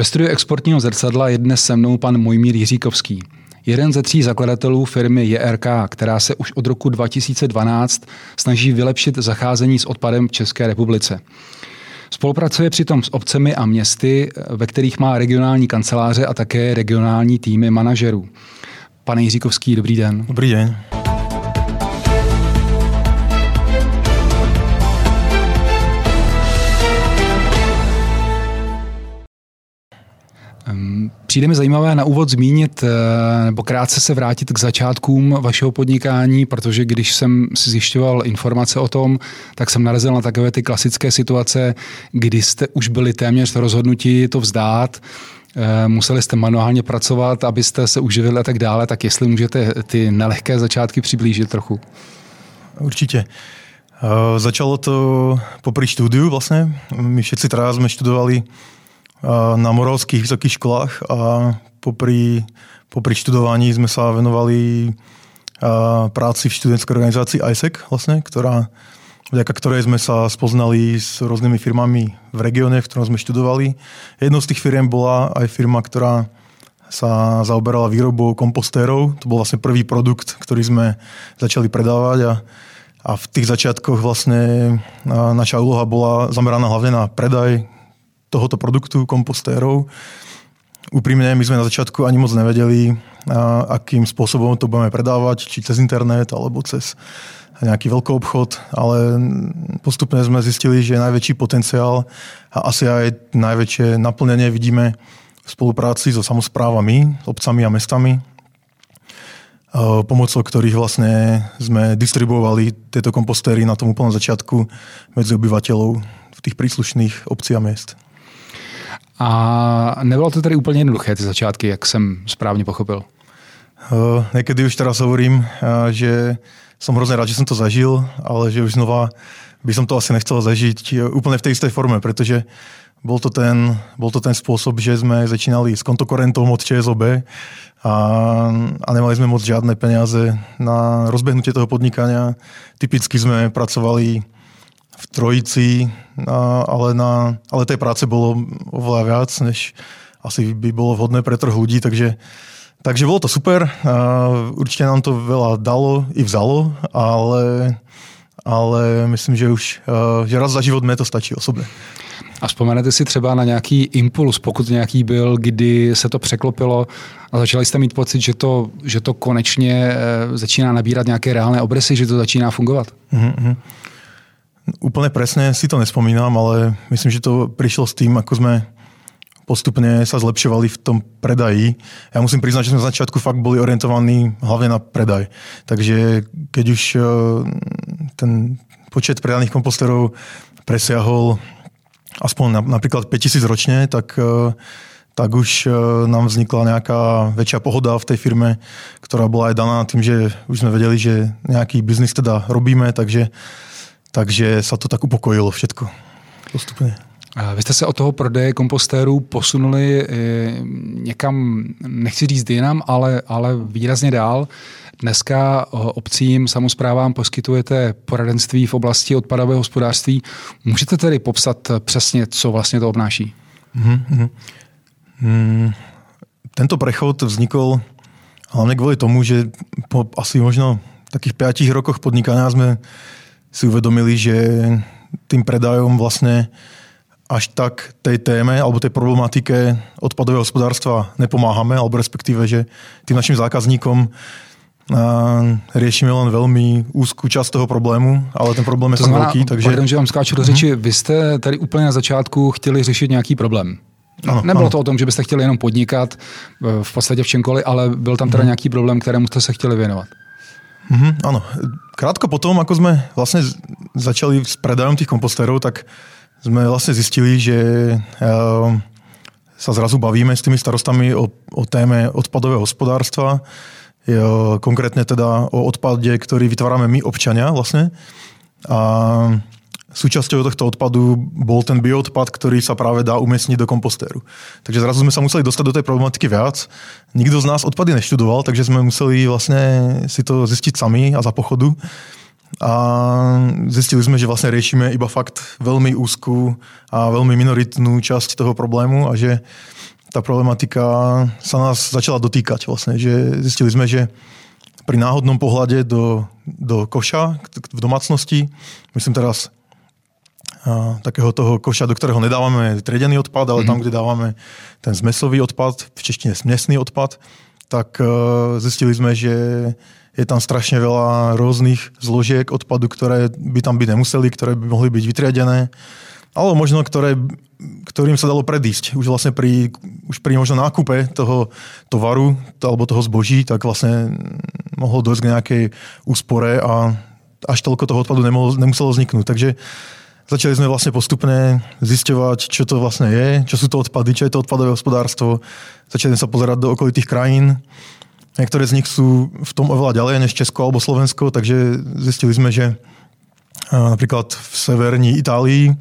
Ve studiu exportního zrcadla je dnes se mnou pan Mojmír Jiříkovský. Jeden ze tří zakladatelů firmy JRK, která se už od roku 2012 snaží vylepšit zacházení s odpadem v České republice. Spolupracuje přitom s obcemi a městy, ve kterých má regionální kanceláře a také regionální týmy manažerů. Pane Jiříkovský, dobrý den. Dobrý den. Přijde mi zajímavé na úvod zmínit eh, nebo krátce se vrátit k začátkům vašeho podnikání, protože když jsem si zjišťoval informace o tom, tak jsem narazil na takové ty klasické situace, kdy jste už byli téměř rozhodnutí to vzdát, eh, museli jste manuálně pracovat, abyste se uživili a tak dále, tak jestli můžete ty nelehké začátky přiblížit trochu. Určitě. Uh, začalo to popri štúdiu vlastne. My všetci teraz sme študovali na moravských vysokých školách a popri, popri študovaní sme sa venovali práci v študentskej organizácii ISEC, vlastne, ktorá, vďaka ktorej sme sa spoznali s rôznymi firmami v regióne, v ktorom sme študovali. Jednou z tých firiem bola aj firma, ktorá sa zaoberala výrobou kompostérov. To bol vlastne prvý produkt, ktorý sme začali predávať a, a v tých začiatkoch vlastne naša úloha bola zameraná hlavne na predaj tohoto produktu kompostérov. Úprimne, my sme na začiatku ani moc nevedeli, akým spôsobom to budeme predávať, či cez internet, alebo cez nejaký veľký obchod, ale postupne sme zistili, že je najväčší potenciál a asi aj najväčšie naplnenie vidíme v spolupráci so samozprávami, obcami a mestami, pomocou ktorých vlastne sme distribuovali tieto kompostéry na tom úplnom začiatku medzi obyvateľov v tých príslušných obcí a miest. A nebylo to tedy úplně jednoduché, ty začátky, jak jsem správně pochopil? Uh, niekedy už teraz hovorím, uh, že som hrozne rád, že som to zažil, ale že už znova by som to asi nechcel zažiť úplne v tej istej forme, pretože bol to ten, bol to ten spôsob, že sme začínali s kontokorentom od ČSOB a, a nemali sme moc žiadne peniaze na rozbehnutie toho podnikania. Typicky sme pracovali v trojici, ale, na, ale tej práce bolo oveľa viac, než asi by bolo vhodné pre trh ľudí, takže, takže bolo to super. Určite nám to veľa dalo i vzalo, ale, ale myslím, že už že raz za život mne to stačí osobne. A vzpomenete si třeba na nějaký impuls, pokud nějaký byl, kdy se to překlopilo a začali jste mít pocit, že to, že to konečně e, začíná nabírat nějaké reálné obrysy, že to začíná fungovat? Mm-hmm. Úplne presne si to nespomínam, ale myslím, že to prišlo s tým, ako sme postupne sa zlepšovali v tom predaji. Ja musím priznať, že sme z začiatku fakt boli orientovaní hlavne na predaj. Takže keď už e, ten počet predaných komposterov presiahol aspoň napríklad 5000 ročne, tak, e, tak už e, nám vznikla nejaká väčšia pohoda v tej firme, ktorá bola aj daná tým, že už sme vedeli, že nejaký biznis teda robíme, takže takže sa to tak upokojilo všetko postupně. Vy jste se od toho prodeje kompostérů posunuli eh, někam, nechci říct jinam, ale, ale výrazně dál. Dneska obcím, samozprávám poskytujete poradenství v oblasti odpadového hospodářství. Můžete tedy popsat přesně, co vlastně to obnáší? Mm-hmm. Mm, tento prechod vznikol hlavne kvôli tomu, že po asi možno takých 5 rokoch podnikania sme si uvedomili, že tým predajom vlastne až tak tej téme alebo tej problematike odpadového hospodárstva nepomáhame, alebo respektíve, že tým našim zákazníkom riešime len veľmi úzkú časť toho problému, ale ten problém je to znamená, veľký. Takže... Pardon, že vám skáču do řeči. Uh-huh. Vy jste tady úplně na začátku chtěli řešit nějaký problém. Ano, Nebylo ano. to o tom, že byste chtěli jenom podnikat v podstatě v čemkoliv, ale byl tam teda uh-huh. nějaký problém, kterému jste se chtěli věnovat. Mm-hmm, áno. Krátko potom, ako sme vlastne začali s predajom tých kompostérov, tak sme vlastne zistili, že uh, sa zrazu bavíme s tými starostami o, o téme odpadového hospodárstva, uh, konkrétne teda o odpade, ktorý vytvárame my občania vlastne. A Súčasťou tohto odpadu bol ten bioodpad, ktorý sa práve dá umiestniť do kompostéru. Takže zrazu sme sa museli dostať do tej problematiky viac. Nikto z nás odpady neštudoval, takže sme museli vlastne si to zistiť sami a za pochodu. a zistili sme, že vlastne riešime iba fakt veľmi úzkú a veľmi minoritnú časť toho problému a že tá problematika sa nás začala dotýkať vlastne, že zistili sme, že pri náhodnom pohľade do, do koša v domácnosti, myslím teraz a, takého toho koša, do ktorého nedávame triedený odpad, ale mm-hmm. tam, kde dávame ten zmesový odpad, v češtine smesný odpad, tak uh, zistili sme, že je tam strašne veľa rôznych zložiek odpadu, ktoré by tam byť nemuseli, ktoré by mohli byť vytriadené, alebo možno ktoré, ktorým sa dalo predísť. Už vlastne pri, už pri možno nákupe toho tovaru alebo toho zboží, tak vlastne mohlo dojsť k nejakej úspore a až toľko toho odpadu nemohlo, nemuselo vzniknúť. Takže začali sme vlastne postupne zisťovať, čo to vlastne je, čo sú to odpady, čo je to odpadové hospodárstvo. Začali sme sa pozerať do okolitých krajín, Niektoré z nich sú v tom oveľa ďalej než Česko alebo Slovensko, takže zistili sme, že napríklad v severní Itálii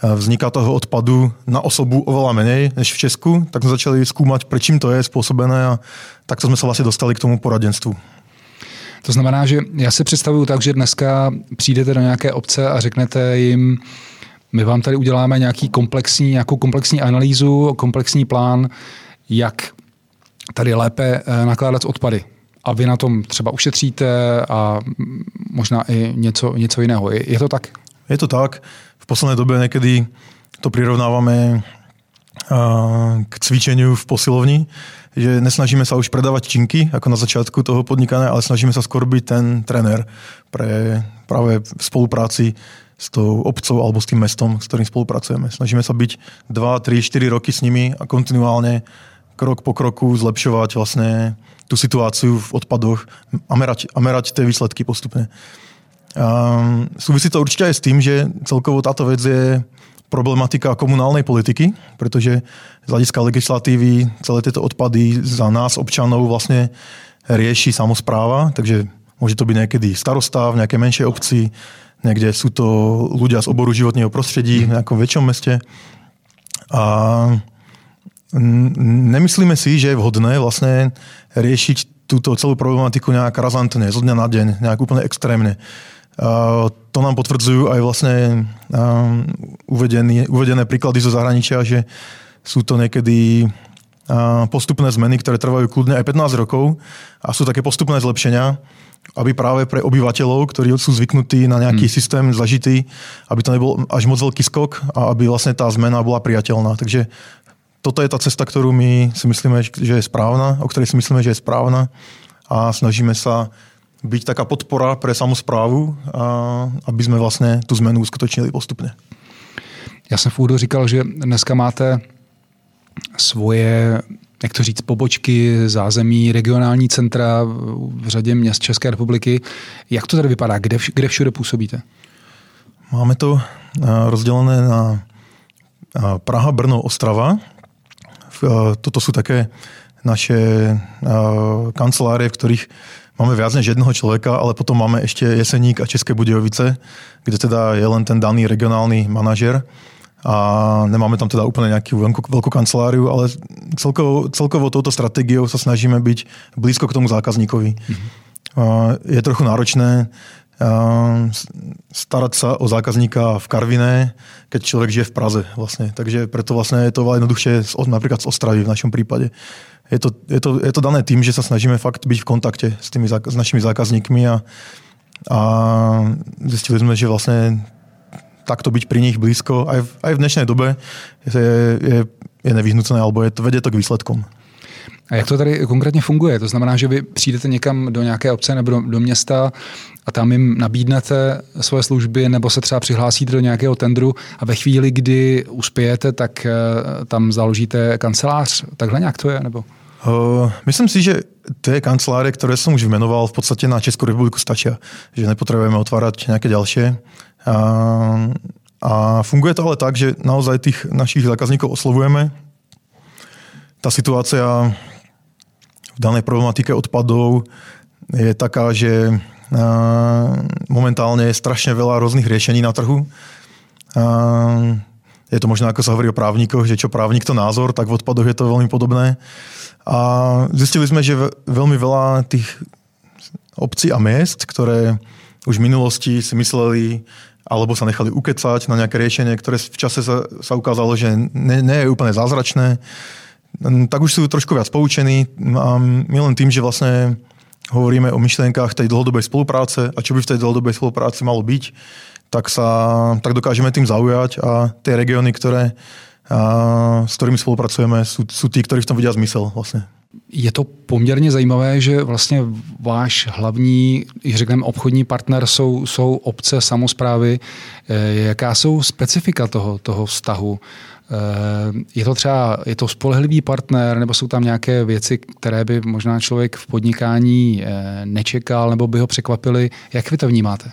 vzniká toho odpadu na osobu oveľa menej než v Česku, tak sme začali skúmať, prečím to je spôsobené a takto sme sa vlastne dostali k tomu poradenstvu. To znamená, že já si představuju tak, že dneska přijdete do nějaké obce a řeknete jim, my vám tady uděláme nějaký komplexní, nějakou komplexní analýzu, komplexní plán, jak tady lépe eh, nakládat odpady. A vy na tom třeba ušetříte a možná i něco, něco jiného. Je, to tak? Je to tak. V poslednej dobe niekedy to prirovnávame k cvičeniu v posilovni, že nesnažíme sa už predávať činky, ako na začiatku toho podnikania, ale snažíme sa skôr byť ten trenér pre práve v spolupráci s tou obcov alebo s tým mestom, s ktorým spolupracujeme. Snažíme sa byť 2, 3, 4 roky s nimi a kontinuálne krok po kroku zlepšovať vlastne tú situáciu v odpadoch a merať, a merať tie výsledky postupne. Um, súvisí to určite aj s tým, že celkovo táto vec je problematika komunálnej politiky, pretože z hľadiska legislatívy celé tieto odpady za nás, občanov, vlastne rieši samozpráva, takže môže to byť niekedy starosta v nejakej menšej obci, niekde sú to ľudia z oboru životného prostredí v nejakom väčšom meste. A Nemyslíme si, že je vhodné vlastne riešiť túto celú problematiku nejak razantne, zo dňa na deň, nejak úplne extrémne. To nám potvrdzujú aj vlastne uvedené, uvedené príklady zo zahraničia, že sú to niekedy postupné zmeny, ktoré trvajú kľudne aj 15 rokov a sú také postupné zlepšenia, aby práve pre obyvateľov, ktorí sú zvyknutí na nejaký hmm. systém zažitý, aby to nebol až moc veľký skok a aby vlastne tá zmena bola priateľná. Takže toto je tá cesta, ktorú my si myslíme, že je správna, o ktorej si myslíme, že je správna a snažíme sa byť taká podpora pre samozprávu, a aby sme vlastně tu zmenu uskutočnili postupně. Já jsem v úvodu říkal, že dneska máte svoje, jak to říct, pobočky, zázemí, regionální centra v řadě měst České republiky. Jak to tady vypadá? Kde, kde všude působíte? Máme to rozdělené na Praha, Brno, Ostrava. Eh, toto sú také naše eh, kancelárie, v ktorých máme viac než jedného človeka, ale potom máme ešte Jeseník a České Budějovice, kde teda je len ten daný regionálny manažer a nemáme tam teda úplne nejakú veľkú, veľkú kanceláriu, ale celkovo, celkovo touto stratégiou sa snažíme byť blízko k tomu zákazníkovi. Mm-hmm. Je trochu náročné starať sa o zákazníka v Karviné, keď človek žije v Praze vlastne. Takže preto vlastne je to jednoduchšie napríklad z Ostravy v našom prípade. Je to, je, to, je to dané tým, že sa snažíme fakt byť v kontakte s, tými, s našimi zákazníkmi a, a zistili sme, že vlastne takto byť pri nich blízko aj v, aj v dnešnej dobe je, je, je nevyhnutné, alebo je to, vedie to k výsledkom. A jak to tady konkrétně funguje? To znamená, že vy přijdete někam do nějaké obce nebo do, do města a tam jim nabídnete svoje služby nebo se třeba přihlásíte do nějakého tendru a ve chvíli, kdy uspějete, tak eh, tam založíte kancelář. Takhle nějak to je? Nebo? Uh, myslím si, že tie kancelárie, ktoré som už vymenoval, v podstate na Českú republiku stačia. Že nepotrebujeme otvárať nejaké ďalšie. Uh, a funguje to ale tak, že naozaj tých našich zákazníkov oslovujeme. Tá situácia v danej problematike odpadov je taká, že momentálne je strašne veľa rôznych riešení na trhu. Je to možno, ako sa hovorí o právnikoch, že čo právnik to názor, tak v odpadoch je to veľmi podobné. A zistili sme, že veľmi veľa tých obcí a miest, ktoré už v minulosti si mysleli, alebo sa nechali ukecať na nejaké riešenie, ktoré v čase sa, sa ukázalo, že nie je úplne zázračné, tak už sú trošku viac poučení. My len tým, že vlastne hovoríme o myšlienkach tej dlhodobej spolupráce a čo by v tej dlhodobej spolupráci malo byť, tak, sa, tak dokážeme tým zaujať a tie regióny, ktoré, a, s ktorými spolupracujeme, sú, sú tí, ktorí v tom vidia zmysel vlastne. Je to poměrně zajímavé, že vlastně váš hlavní, řekneme, obchodní partner jsou, jsou obce, samozprávy. Eh, jaká jsou specifika toho, toho vztahu? Eh, je to třeba je to spolehlivý partner, nebo jsou tam nějaké věci, které by možná člověk v podnikání eh, nečekal, nebo by ho překvapily? Jak vy to vnímáte?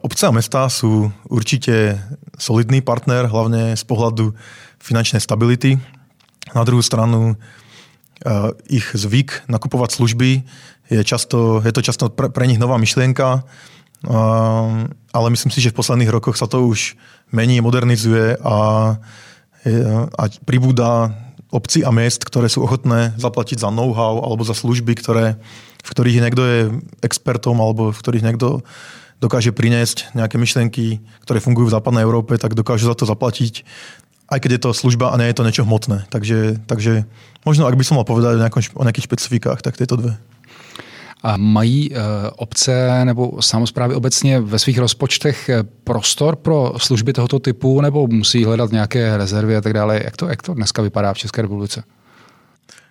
Obce a mesta sú určite solidný partner, hlavne z pohľadu finančnej stability. Na druhú stranu ich zvyk nakupovať služby je, často, je to často pre, pre nich nová myšlienka, ale myslím si, že v posledných rokoch sa to už mení, modernizuje a, a pribúda obci a miest, ktoré sú ochotné zaplatiť za know-how alebo za služby, ktoré, v ktorých niekto je expertom alebo v ktorých niekto dokáže priniesť nejaké myšlienky, ktoré fungujú v západnej Európe, tak dokážu za to zaplatiť aj keď je to služba a nie je to niečo hmotné. Takže, takže možno, ak by som mal povedať o, nejakom, o nejakých špecifikách, tak tieto dve. Mají e, obce nebo samozprávy obecně ve svých rozpočtech e, prostor pro služby tohoto typu, nebo musí hledat nějaké rezervy a tak dále? Jak to, jak to dneska vypadá v České republice?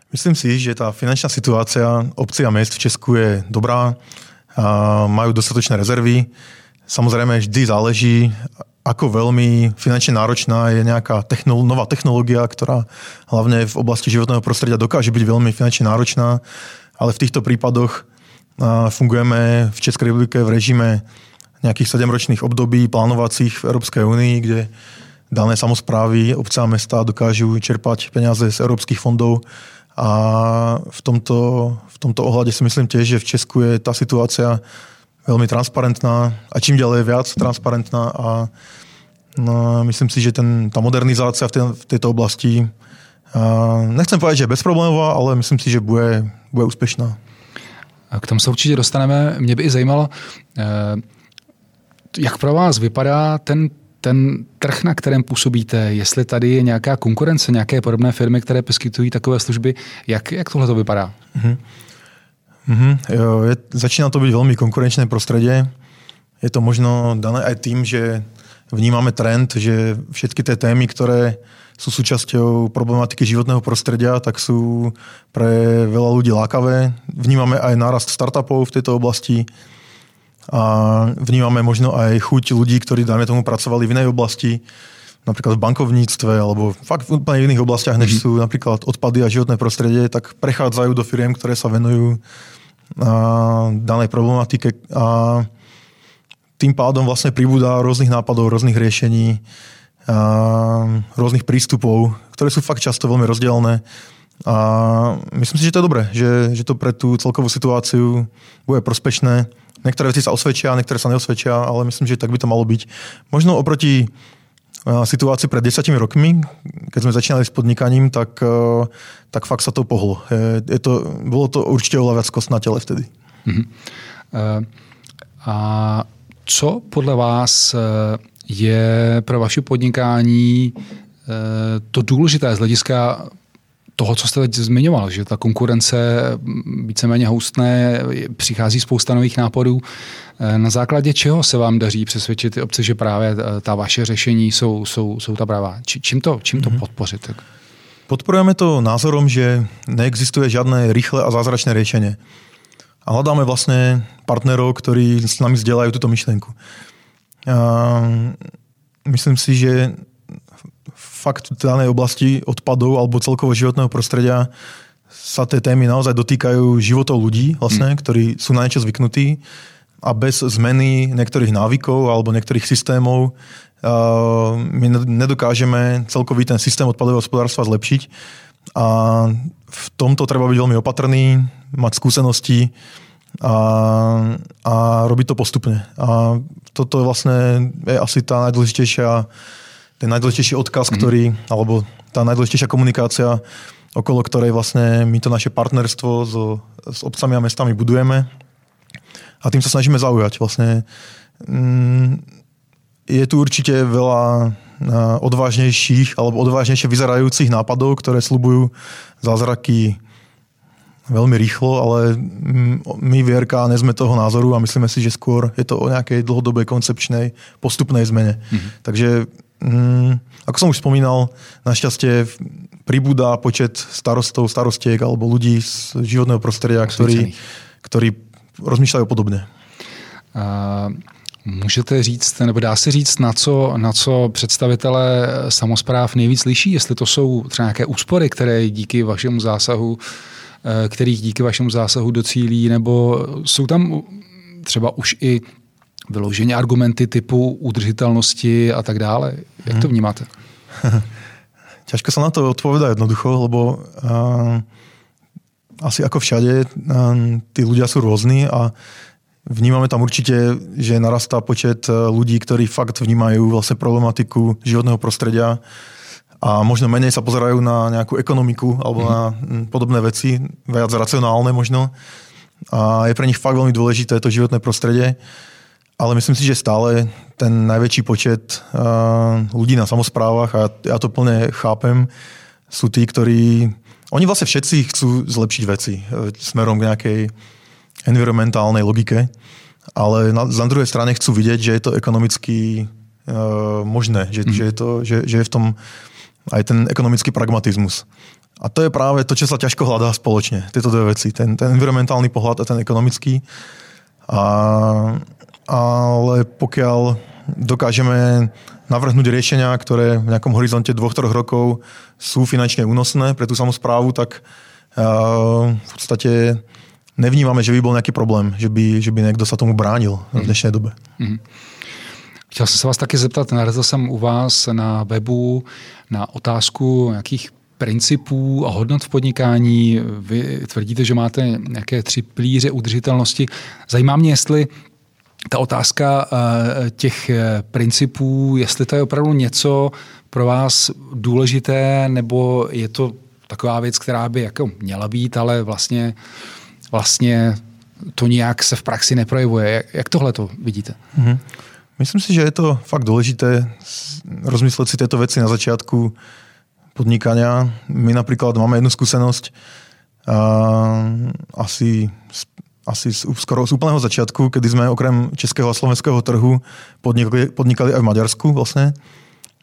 Myslím si, že tá finančná situácia obcí a miest v Česku je dobrá, a majú dostatočné rezervy. Samozrejme, vždy záleží, ako veľmi finančne náročná je nejaká technolo- nová technológia, ktorá hlavne v oblasti životného prostredia dokáže byť veľmi finančne náročná, ale v týchto prípadoch fungujeme v Českej republike v režime nejakých 7-ročných období plánovacích v Európskej únii, kde dané samozprávy, obce a mesta dokážu čerpať peniaze z európskych fondov a v tomto, v tomto ohľade si myslím tiež, že v Česku je tá situácia veľmi transparentná a čím ďalej viac transparentná a no, myslím si, že ten, tá modernizácia v, tej, v tejto oblasti a nechcem povedať, že je bezproblémová, ale myslím si, že bude, bude úspešná. K tomu se určitě dostaneme. Mě by i zajímalo, eh, jak pro vás vypadá ten, ten trh, na kterém působíte, jestli tady je nějaká konkurence, nějaké podobné firmy, které poskytují takové služby, jak, jak tohle to vypadá? Mm-hmm. Mm-hmm. Je, začína to byť veľmi konkurenčné prostredie. Je to možno dané aj tým, že vnímame trend, že všetky tie témy, ktoré sú súčasťou problematiky životného prostredia, tak sú pre veľa ľudí lákavé. Vnímame aj nárast startupov v tejto oblasti a vnímame možno aj chuť ľudí, ktorí, dajme tomu, pracovali v inej oblasti, napríklad v bankovníctve alebo fakt v úplne iných oblastiach, než mm-hmm. sú napríklad odpady a životné prostredie, tak prechádzajú do firiem, ktoré sa venujú danej problematike a tým pádom vlastne pribúda rôznych nápadov, rôznych riešení, rôznych prístupov, ktoré sú fakt často veľmi rozdielne. A myslím si, že to je dobré, že, že to pre tú celkovú situáciu bude prospešné. Niektoré veci sa osvedčia, niektoré sa neosvedčia, ale myslím, že tak by to malo byť. Možno oproti situácii pred desiatimi rokmi, keď sme začínali s podnikaním, tak, tak fakt sa to pohlo. Je to, bolo to určite oveľa viac kost na tele vtedy. Uh-huh. A co podle vás e, je pro vaše podnikání to důležité z hlediska toho, co jste teď zmiňoval, že ta konkurence víceméně houstné, přichází spousta nových nápadů. Eh, na základě čeho se vám daří přesvědčit ty obce, že právě eh, ta vaše řešení jsou, jsou, jsou ta pravá? Čím to, čím to mm-hmm. podpořit? Podporujeme to názorom, že neexistuje žiadne rýchle a zázračné riešenie. A hľadáme vlastne partnerov, ktorí s nami zdieľajú túto myšlenku. A myslím si, že fakt v danej oblasti odpadov alebo celkovo životného prostredia sa tie témy naozaj dotýkajú životov ľudí, vlastne, mm. ktorí sú na niečo zvyknutí a bez zmeny niektorých návykov alebo niektorých systémov my nedokážeme celkový ten systém odpadového hospodárstva zlepšiť. A v tomto treba byť veľmi opatrný, mať skúsenosti a, a robiť to postupne. A toto vlastne je asi tá najdôležitejšia ten najdôležitejší odkaz, mm-hmm. ktorý, alebo tá najdôležitejšia komunikácia, okolo ktorej vlastne my to naše partnerstvo so, s obcami a mestami budujeme. a tým sa snažíme zaujať. Vlastne mm, je tu určite veľa odvážnejších alebo odvážnejšie vyzerajúcich nápadov, ktoré slubujú zázraky veľmi rýchlo, ale my v RK nie sme toho názoru a myslíme si, že skôr je to o nejakej dlhodobej koncepčnej postupnej zmene. Mm-hmm. Takže, mm, ako som už spomínal, našťastie pribúda počet starostov, starostiek alebo ľudí z životného prostredia, ktorí, ktorí rozmýšľajú podobne. Uh... Můžete říct, nebo dá se říct, na co, na co představitelé samozpráv nejvíc liší? Jestli to jsou třeba nějaké úspory, které díky vašemu zásahu, eh, kterých díky vašemu zásahu docílí, nebo jsou tam třeba už i vyloženě argumenty typu udržitelnosti a tak dále. Jak to mhm. vnímáte? Ťažko sa na to odpoveda jednoducho, lebo uh, asi ako všade uh, tí ľudia sú rôzni a Vnímame tam určite, že narastá počet e, ľudí, ktorí fakt vnímajú vlastne problematiku životného prostredia a možno menej sa pozerajú na nejakú ekonomiku alebo na podobné veci, viac racionálne možno. A je pre nich fakt veľmi dôležité to životné prostredie. Ale myslím si, že stále ten najväčší počet e, ľudí na samozprávach, a ja to plne chápem, sú tí, ktorí... Oni vlastne všetci chcú zlepšiť veci e, smerom k nejakej environmentálnej logike, ale na, na druhej strane chcú vidieť, že je to ekonomicky uh, možné, že, mm. že, je to, že, že je v tom aj ten ekonomický pragmatizmus. A to je práve to, čo sa ťažko hľadá spoločne, tieto dve veci. Ten, ten environmentálny pohľad a ten ekonomický. A, ale pokiaľ dokážeme navrhnúť riešenia, ktoré v nejakom horizonte dvoch, troch rokov sú finančne únosné pre tú samozprávu, tak uh, v podstate nevnímame, že by bol nejaký problém, že by, že by niekto sa tomu bránil v mhm. dnešnej dobe. Mm-hmm. Chtěl jsem se vás taky zeptat, narazil jsem u vás na webu na otázku nějakých principů a hodnot v podnikání. Vy tvrdíte, že máte nějaké tři plíře udržitelnosti. Zajímá mě, jestli ta otázka eh, těch eh, principů, jestli to je opravdu něco pro vás důležité, nebo je to taková věc, která by jako měla být, ale vlastně vlastně to nějak se v praxi neprojevuje. Jak tohle to vidíte? Mm-hmm. Myslím si, že je to fakt dôležité rozmysleť si tieto veci na začiatku podnikania. My napríklad máme jednu skúsenosť a asi, asi skoro z úplného začiatku, kedy sme okrem českého a slovenského trhu podnikali, podnikali aj v Maďarsku vlastne.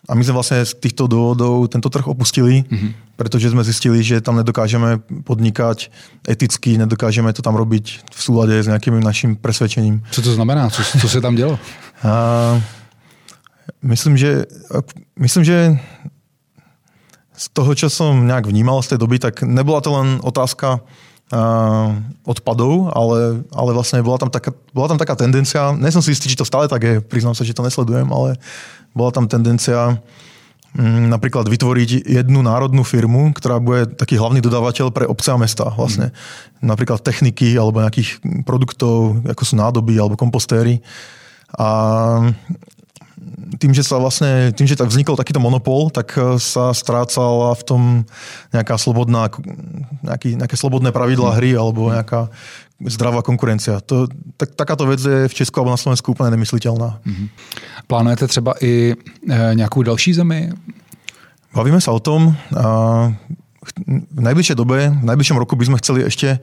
A my sme vlastne z týchto dôvodov tento trh opustili, mm-hmm. pretože sme zistili, že tam nedokážeme podnikať eticky, nedokážeme to tam robiť v súlade s nejakým našim presvedčením. Co to znamená? Co, co sa tam dialo? A, myslím, že, myslím, že z toho, čo som nejak vnímal z tej doby, tak nebola to len otázka odpadov, ale, ale vlastne bola tam, taká, bola tam taká tendencia, nie som si istý, či to stále tak je, priznám sa, že to nesledujem, ale bola tam tendencia mm, napríklad vytvoriť jednu národnú firmu, ktorá bude taký hlavný dodávateľ pre obce a mesta. Vlastne. Mm. Napríklad techniky alebo nejakých produktov, ako sú nádoby alebo kompostéry. A tým, že sa vlastne, tým, že tak vznikol takýto monopol, tak e, sa strácala v tom nejaká slobodná, nejaký, nejaké slobodné pravidlá hry alebo nejaká zdravá konkurencia. To, tak, takáto vec je v Česku alebo na Slovensku úplne nemysliteľná. Mm-hmm. Plánujete třeba i e, nejakú další zemi? Bavíme sa o tom. A v najbližšej dobe, v najbližšom roku by sme chceli ešte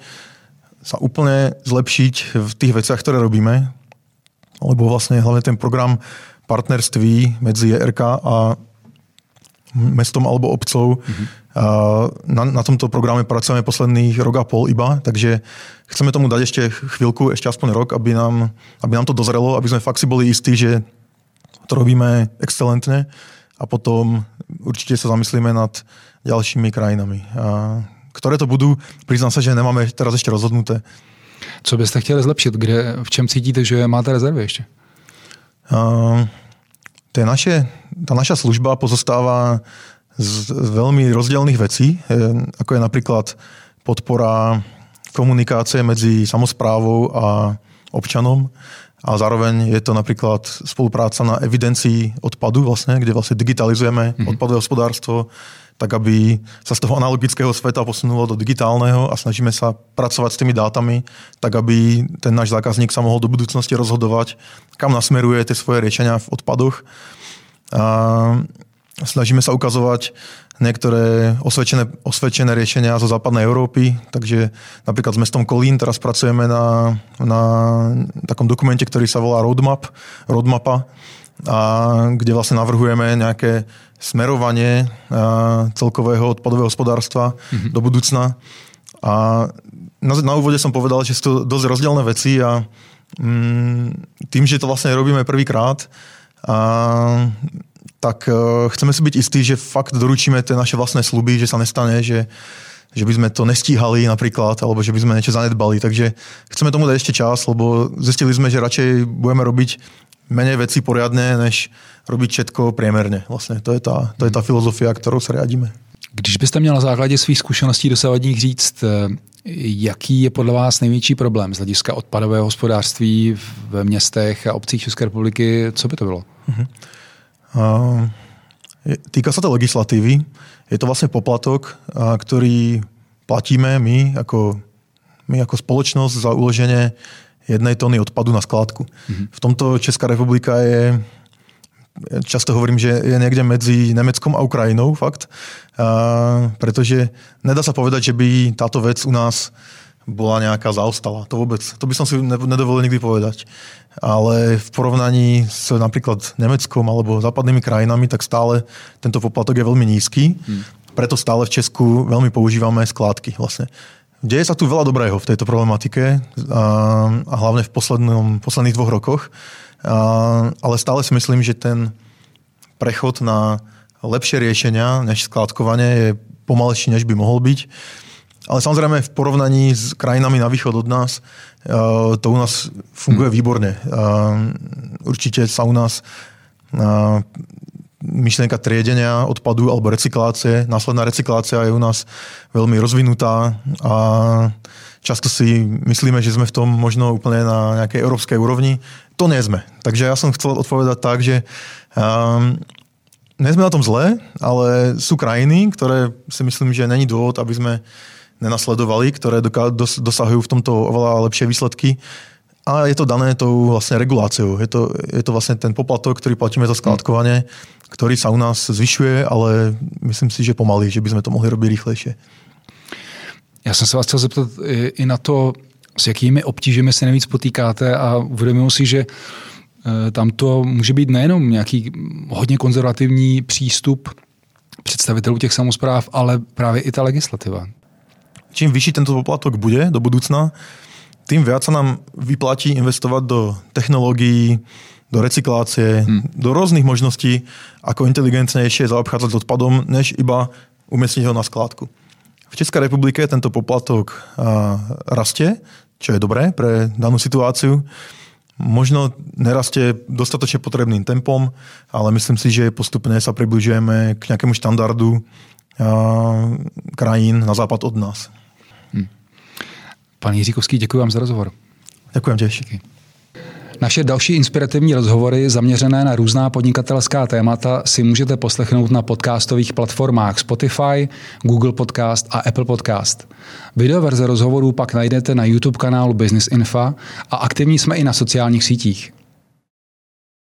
sa úplne zlepšiť v tých veciach, ktoré robíme. Lebo vlastne hlavne ten program partnerství medzi JRK a mestom alebo obcov. Mm-hmm. Na, na tomto programe pracujeme posledných rok a pol iba, takže chceme tomu dať ešte chvíľku, ešte aspoň rok, aby nám, aby nám to dozrelo, aby sme fakt si boli istí, že to robíme excelentne a potom určite sa zamyslíme nad ďalšími krajinami. A ktoré to budú, priznám sa, že nemáme teraz ešte rozhodnuté. Co byste chtěli zlepšit? Kde, v čem cítíte, že máte rezervy ještě? Tie naše, tá naša služba pozostáva z veľmi rozdielných vecí, ako je napríklad podpora komunikácie medzi samozprávou a občanom a zároveň je to napríklad spolupráca na evidencii odpadu, vlastne, kde vlastne digitalizujeme mm-hmm. odpadové hospodárstvo, tak aby sa z toho analogického sveta posunulo do digitálneho a snažíme sa pracovať s tými dátami, tak aby ten náš zákazník sa mohol do budúcnosti rozhodovať, kam nasmeruje tie svoje riešenia v odpadoch. A snažíme sa ukazovať niektoré osvedčené, osvedčené riešenia zo západnej Európy, takže napríklad s mestom Kolín teraz pracujeme na, na takom dokumente, ktorý sa volá Roadmap, Roadmapa, a kde vlastne navrhujeme nejaké smerovanie celkového odpadového hospodárstva mm-hmm. do budúcna. A na, na úvode som povedal, že sú to dosť rozdielne veci a mm, tým, že to vlastne robíme prvýkrát, a, tak uh, chceme si byť istí, že fakt doručíme tie naše vlastné sluby, že sa nestane, že, že by sme to nestíhali napríklad, alebo že by sme niečo zanedbali. Takže chceme tomu dať ešte čas, lebo zistili sme, že radšej budeme robiť menej veci poriadne, než robiť všetko priemerne. Vlastně to je ta, to je ta filozofia, kterou se riadíme. Když byste měl na základě svých zkušeností dosavadních říct, eh, jaký je podle vás největší problém z hlediska odpadového hospodářství ve městech a obcích České republiky, co by to bylo? Uh-huh. Uh, týka sa to legislatívy. Je to vlastne poplatok, ktorý platíme my ako, my ako spoločnosť za uloženie jednej tony odpadu na skládku. Mm-hmm. V tomto Česká republika je, často hovorím, že je niekde medzi Nemeckom a Ukrajinou, fakt. A, pretože nedá sa povedať, že by táto vec u nás bola nejaká zaostala. To vôbec, to by som si nedovolil nikdy povedať. Ale v porovnaní s napríklad Nemeckom alebo západnými krajinami, tak stále tento poplatok je veľmi nízky. Hmm. Preto stále v Česku veľmi používame skládky vlastne. Deje sa tu veľa dobrého v tejto problematike a, a hlavne v posledných dvoch rokoch, a, ale stále si myslím, že ten prechod na lepšie riešenia než skládkovanie je pomalejší, než by mohol byť. Ale samozrejme v porovnaní s krajinami na východ od nás to u nás funguje hmm. výborne. Určite sa u nás myšlienka triedenia odpadu alebo recyklácie. Následná recyklácia je u nás veľmi rozvinutá a často si myslíme, že sme v tom možno úplne na nejakej európskej úrovni. To nie sme. Takže ja som chcel odpovedať tak, že um, nie sme na tom zle, ale sú krajiny, ktoré si myslím, že není dôvod, aby sme nenasledovali, ktoré dosahujú v tomto oveľa lepšie výsledky. A je to dané tou vlastne reguláciou. Je to, je to vlastne ten poplatok, ktorý platíme za skládkovanie, ktorý sa u nás zvyšuje, ale myslím si, že pomaly, že by sme to mohli robiť rýchlejšie. Já jsem se vás chtěl zeptat i na to, s jakými obtížemi se nejvíc potýkáte a uvědomuji si, že eh, tam to může být nejenom nějaký hodně konzervativní přístup představitelů těch samozpráv, ale právě i ta legislativa. Čím vyšší tento poplatok bude do budúcna, tým viac sa nám vyplatí investovať do technológií, do recyklácie, hmm. do rôznych možností, ako inteligentnejšie zaobchádzať s odpadom, než iba umiestniť ho na skládku. V Českej republike tento poplatok rastie, čo je dobré pre danú situáciu. Možno nerastie dostatočne potrebným tempom, ale myslím si, že postupne sa približujeme k nejakému štandardu krajín na západ od nás. Pan Jiříkovský, děkuji vám za rozhovor. Děkuji těž. Naše další inspirativní rozhovory zaměřené na různá podnikatelská témata si můžete poslechnout na podcastových platformách Spotify, Google Podcast a Apple Podcast. Videoverze rozhovorů pak najdete na YouTube kanálu Business Info a aktivní jsme i na sociálních sítích.